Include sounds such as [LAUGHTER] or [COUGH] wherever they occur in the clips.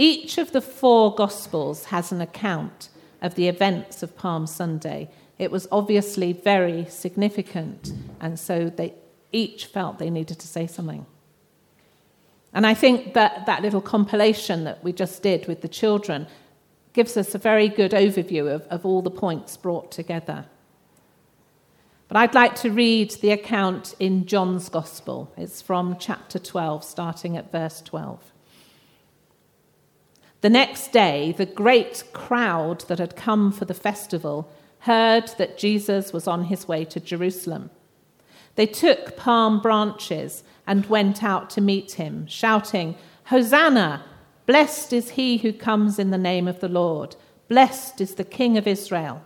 Each of the four Gospels has an account of the events of Palm Sunday. It was obviously very significant, and so they each felt they needed to say something. And I think that that little compilation that we just did with the children gives us a very good overview of, of all the points brought together. But I'd like to read the account in John's Gospel. It's from chapter 12, starting at verse 12. The next day, the great crowd that had come for the festival heard that Jesus was on his way to Jerusalem. They took palm branches and went out to meet him, shouting, Hosanna! Blessed is he who comes in the name of the Lord. Blessed is the King of Israel.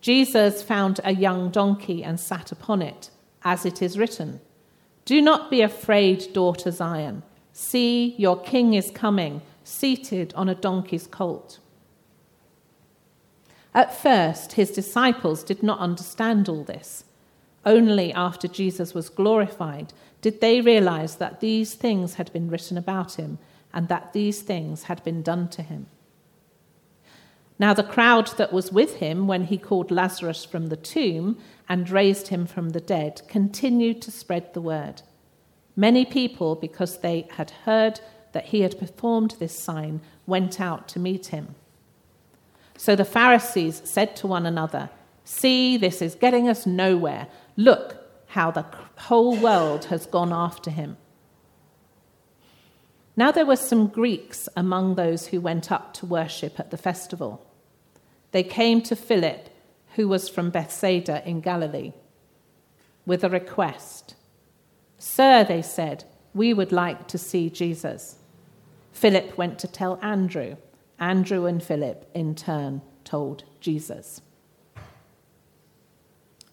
Jesus found a young donkey and sat upon it, as it is written Do not be afraid, daughter Zion. See, your king is coming, seated on a donkey's colt. At first, his disciples did not understand all this. Only after Jesus was glorified did they realize that these things had been written about him and that these things had been done to him. Now, the crowd that was with him when he called Lazarus from the tomb and raised him from the dead continued to spread the word. Many people, because they had heard that he had performed this sign, went out to meet him. So the Pharisees said to one another, See, this is getting us nowhere. Look how the whole world has gone after him. Now there were some Greeks among those who went up to worship at the festival they came to Philip, who was from Bethsaida in Galilee, with a request. Sir, they said, we would like to see Jesus. Philip went to tell Andrew. Andrew and Philip, in turn, told Jesus.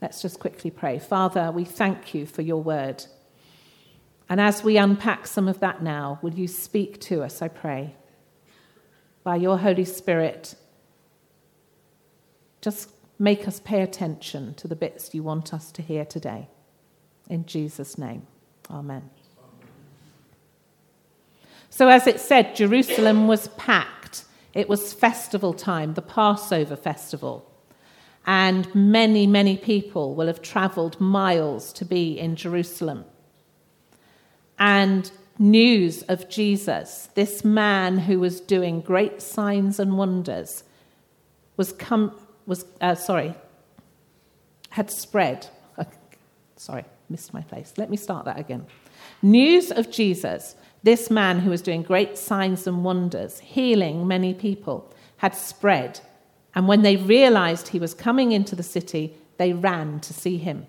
Let's just quickly pray. Father, we thank you for your word. And as we unpack some of that now, will you speak to us, I pray? By your Holy Spirit, just make us pay attention to the bits you want us to hear today. In Jesus' name, amen. So, as it said, Jerusalem was packed. It was festival time, the Passover festival. And many, many people will have traveled miles to be in Jerusalem. And news of Jesus, this man who was doing great signs and wonders, was come, was, uh, sorry, had spread. [LAUGHS] Sorry, missed my place. Let me start that again. News of Jesus, this man who was doing great signs and wonders, healing many people, had spread. And when they realized he was coming into the city, they ran to see him.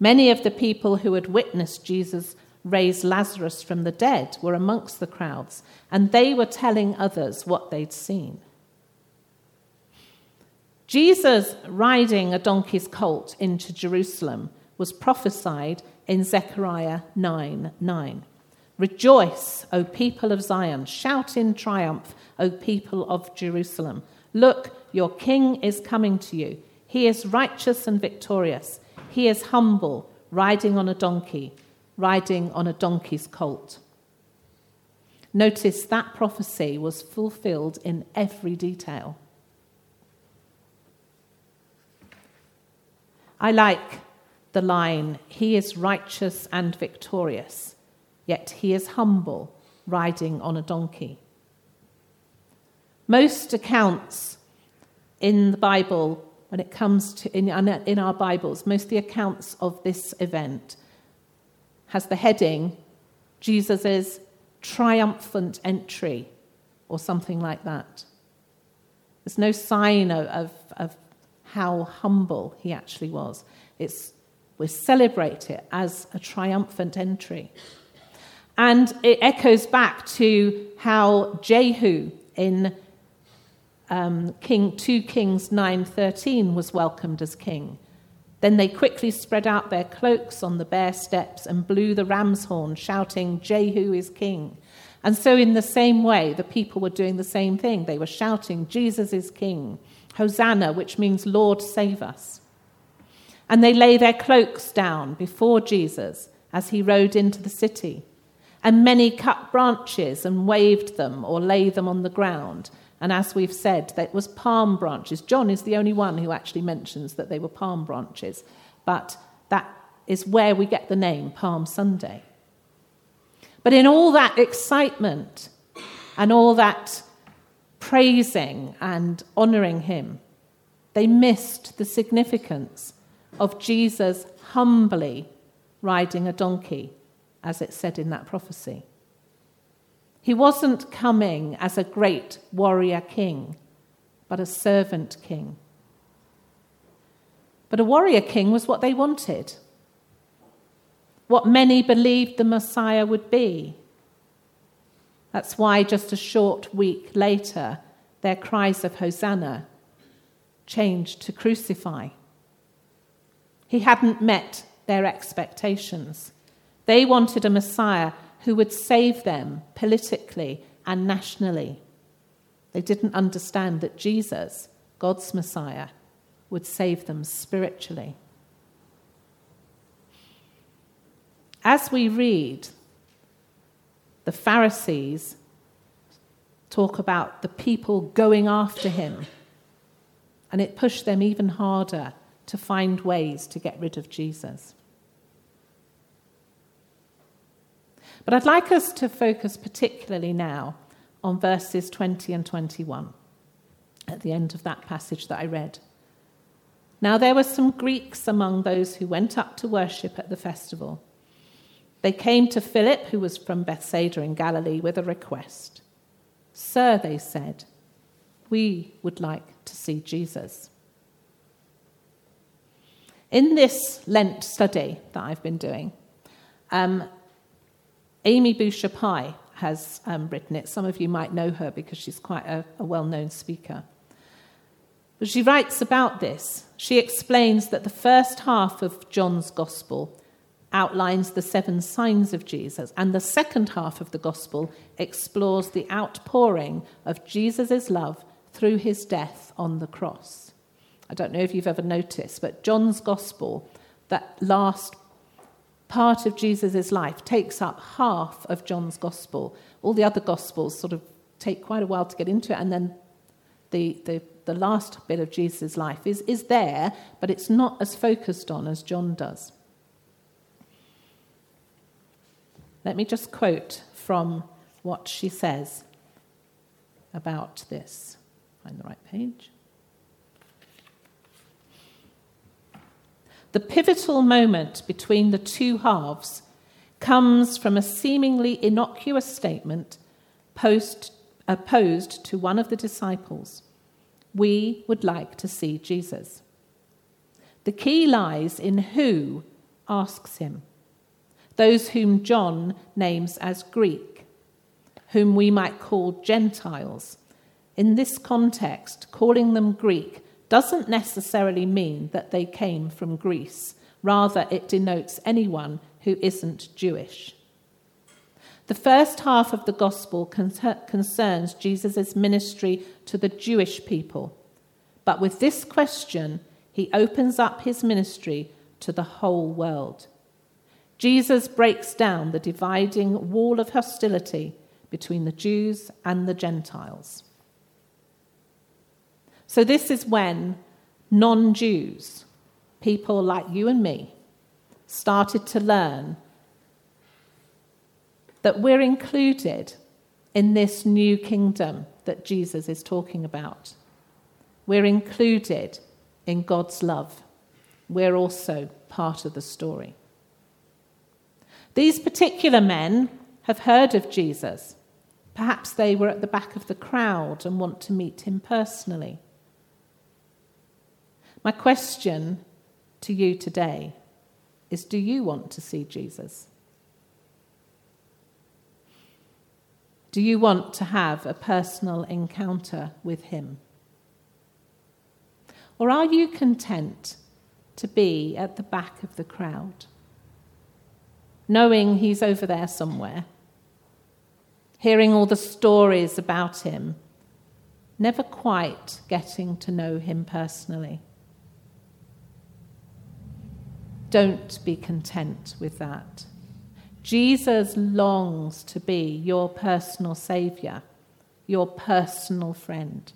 Many of the people who had witnessed Jesus raise Lazarus from the dead were amongst the crowds, and they were telling others what they'd seen. Jesus riding a donkey's colt into Jerusalem was prophesied in Zechariah 9 9. Rejoice, O people of Zion. Shout in triumph, O people of Jerusalem. Look, your king is coming to you. He is righteous and victorious. He is humble, riding on a donkey, riding on a donkey's colt. Notice that prophecy was fulfilled in every detail. I like the line, He is righteous and victorious, yet he is humble, riding on a donkey. Most accounts in the Bible, when it comes to in, in our Bibles, most of the accounts of this event has the heading Jesus' triumphant entry or something like that. There's no sign of, of, of how humble he actually was. It's, we celebrate it as a triumphant entry. And it echoes back to how Jehu in um, King 2 Kings 9:13 was welcomed as king. Then they quickly spread out their cloaks on the bare steps and blew the ram's horn, shouting, Jehu is king. And so, in the same way, the people were doing the same thing. They were shouting, Jesus is king. Hosanna, which means Lord, save us. And they lay their cloaks down before Jesus as he rode into the city. And many cut branches and waved them or lay them on the ground. And as we've said, that was palm branches. John is the only one who actually mentions that they were palm branches. But that is where we get the name Palm Sunday. But in all that excitement and all that praising and honouring him, they missed the significance of Jesus humbly riding a donkey, as it said in that prophecy. He wasn't coming as a great warrior king, but a servant king. But a warrior king was what they wanted what many believed the Messiah would be. That's why just a short week later, their cries of Hosanna changed to crucify. He hadn't met their expectations. They wanted a Messiah who would save them politically and nationally. They didn't understand that Jesus, God's Messiah, would save them spiritually. as we read, the Pharisees talk about the people going after him, and it pushed them even harder to find ways to get rid of Jesus. But I'd like us to focus particularly now on verses 20 and 21 at the end of that passage that I read. Now, there were some Greeks among those who went up to worship at the festival. They came to Philip, who was from Bethsaida in Galilee, with a request. Sir, they said, we would like to see Jesus. In this Lent study that I've been doing, um, Amy Boucher Pye has um, written it. Some of you might know her because she's quite a, a well known speaker. But she writes about this. She explains that the first half of John's Gospel outlines the seven signs of Jesus, and the second half of the gospel explores the outpouring of Jesus' love through his death on the cross. I don't know if you've ever noticed, but John's gospel, that last part of Jesus' life, takes up half of John's gospel. All the other gospels sort of take quite a while to get into it, and then the, the, the last bit of Jesus' life is, is there, but it's not as focused on as John does. Let me just quote from what she says about this. Find the right page. The pivotal moment between the two halves comes from a seemingly innocuous statement post, uh, opposed to one of the disciples. We would like to see Jesus. The key lies in who asks him those whom John names as Greek, whom we might call Gentiles. In this context, calling them Greek doesn't necessarily mean that they came from Greece. Rather, it denotes anyone who isn't Jewish. The first half of the gospel concerns Jesus' ministry to the Jewish people. But with this question, he opens up his ministry to the whole world. Jesus breaks down the dividing wall of hostility between the Jews and the Gentiles. So, this is when non Jews, people like you and me, started to learn that we're included in this new kingdom that Jesus is talking about. We're included in God's love. We're also part of the story. These particular men have heard of Jesus. Perhaps they were at the back of the crowd and want to meet him personally. My question to you today is Do you want to see Jesus? Do you want to have a personal encounter with him? Or are you content to be at the back of the crowd? knowing he's over there somewhere, hearing all the stories about him, never quite getting to know him personally. Don't be content with that. Jesus longs to be your personal Saviour, your personal friend.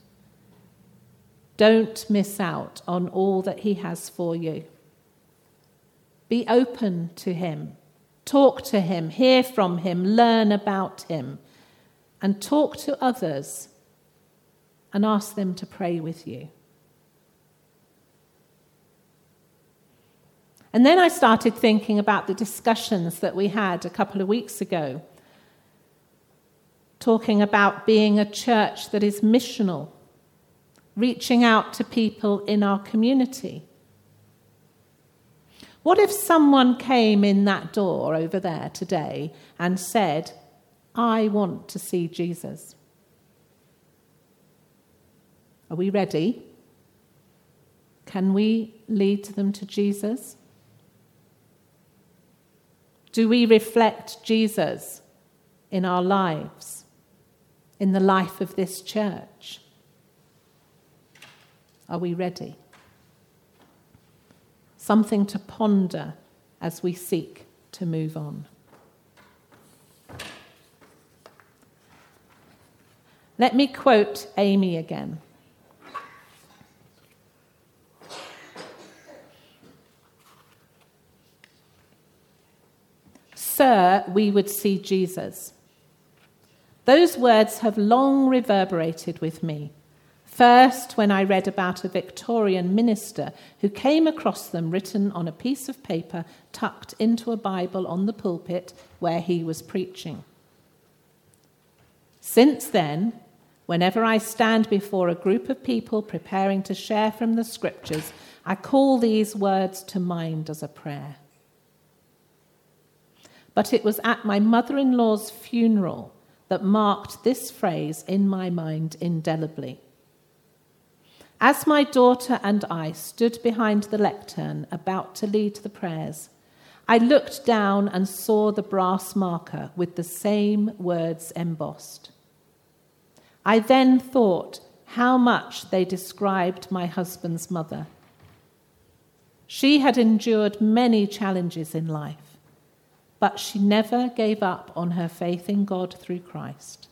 Don't miss out on all that He has for you. Be open to Him. Talk to Him, hear from Him, learn about Him, and talk to others and ask them to pray with you. And then I started thinking about the discussions that we had a couple of weeks ago, talking about being a church that is missional, reaching out to people in our community. What if someone came in that door over there today and said, I want to see Jesus? Are we ready? Can we lead them to Jesus? Do we reflect Jesus in our lives, in the life of this church? Are we ready? Something to ponder as we seek to move on. Let me quote Amy again. We would see Jesus. Those words have long reverberated with me. First, when I read about a Victorian minister who came across them written on a piece of paper tucked into a Bible on the pulpit where he was preaching. Since then, whenever I stand before a group of people preparing to share from the scriptures, I call these words to mind as a prayer but it was at my mother in law's funeral that marked this phrase in my mind indelibly. As my daughter and I stood behind the lectern about to lead the prayers, I looked down and saw the brass marker with the same words embossed. I then thought how much they described my husband's mother. She had endured many challenges in life but she never gave up on her faith in God through Christ.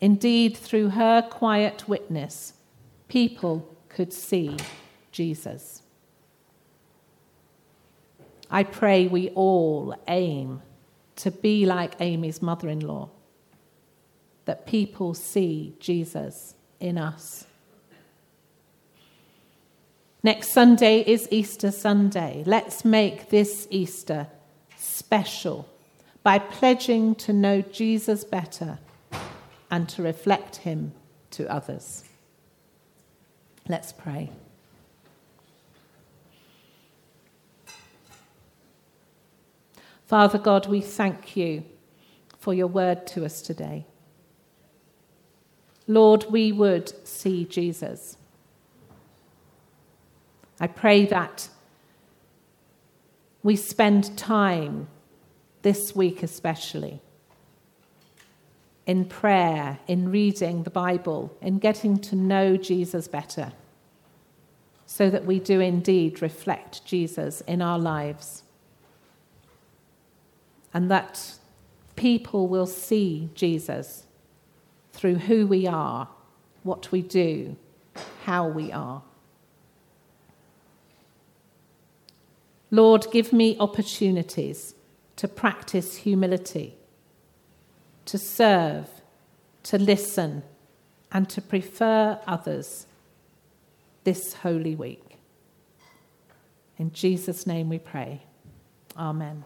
Indeed, through her quiet witness, people could see Jesus. I pray we all aim to be like Amy's mother in law, that people see Jesus in us. Next Sunday is Easter Sunday. Let's make this Easter special by pledging to know Jesus better and to reflect him to others. Let's pray. Father God, we thank you for your word to us today. Lord, we would see Jesus. I pray that we spend time, this week especially, in prayer, in reading the Bible, in getting to know Jesus better, so that we do indeed reflect Jesus in our lives. And that people will see Jesus through who we are, what we do, how we are. Lord, give me opportunities to practice humility, to serve, to listen, and to prefer others this holy week. In Jesus' name we pray. Amen.